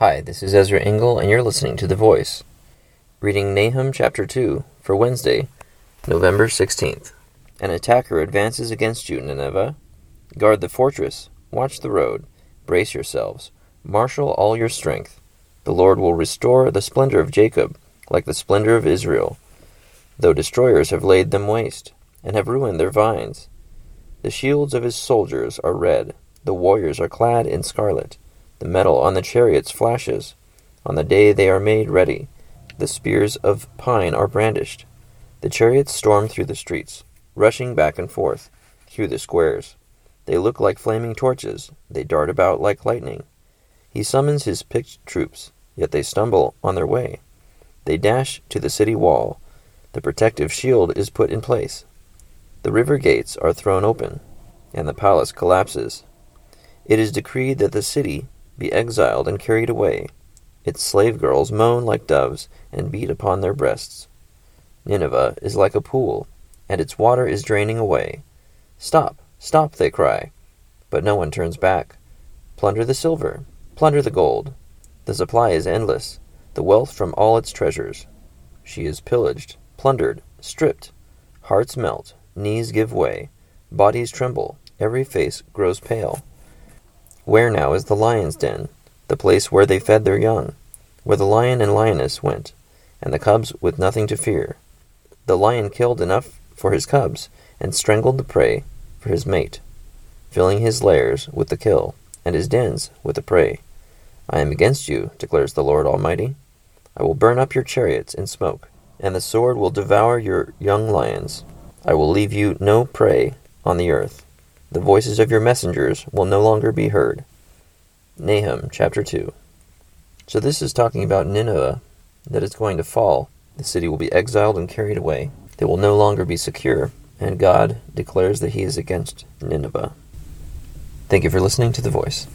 Hi, this is Ezra Engel, and you're listening to The Voice. Reading Nahum chapter 2 for Wednesday, November 16th. An attacker advances against you, Nineveh. Guard the fortress, watch the road, brace yourselves, marshal all your strength. The Lord will restore the splendor of Jacob, like the splendor of Israel, though destroyers have laid them waste, and have ruined their vines. The shields of his soldiers are red, the warriors are clad in scarlet. The metal on the chariots flashes. On the day they are made ready, the spears of pine are brandished. The chariots storm through the streets, rushing back and forth through the squares. They look like flaming torches, they dart about like lightning. He summons his picked troops, yet they stumble on their way. They dash to the city wall. The protective shield is put in place. The river gates are thrown open, and the palace collapses. It is decreed that the city be exiled and carried away. Its slave girls moan like doves and beat upon their breasts. Nineveh is like a pool, and its water is draining away. Stop, stop, they cry. But no one turns back. Plunder the silver, plunder the gold. The supply is endless, the wealth from all its treasures. She is pillaged, plundered, stripped. Hearts melt, knees give way, bodies tremble, every face grows pale. Where now is the lion's den, the place where they fed their young, where the lion and lioness went, and the cubs with nothing to fear? The lion killed enough for his cubs, and strangled the prey for his mate, filling his lairs with the kill, and his dens with the prey. I am against you, declares the Lord Almighty. I will burn up your chariots in smoke, and the sword will devour your young lions. I will leave you no prey on the earth. The voices of your messengers will no longer be heard. Nahum chapter 2. So this is talking about Nineveh, that it's going to fall. The city will be exiled and carried away. They will no longer be secure, and God declares that He is against Nineveh. Thank you for listening to The Voice.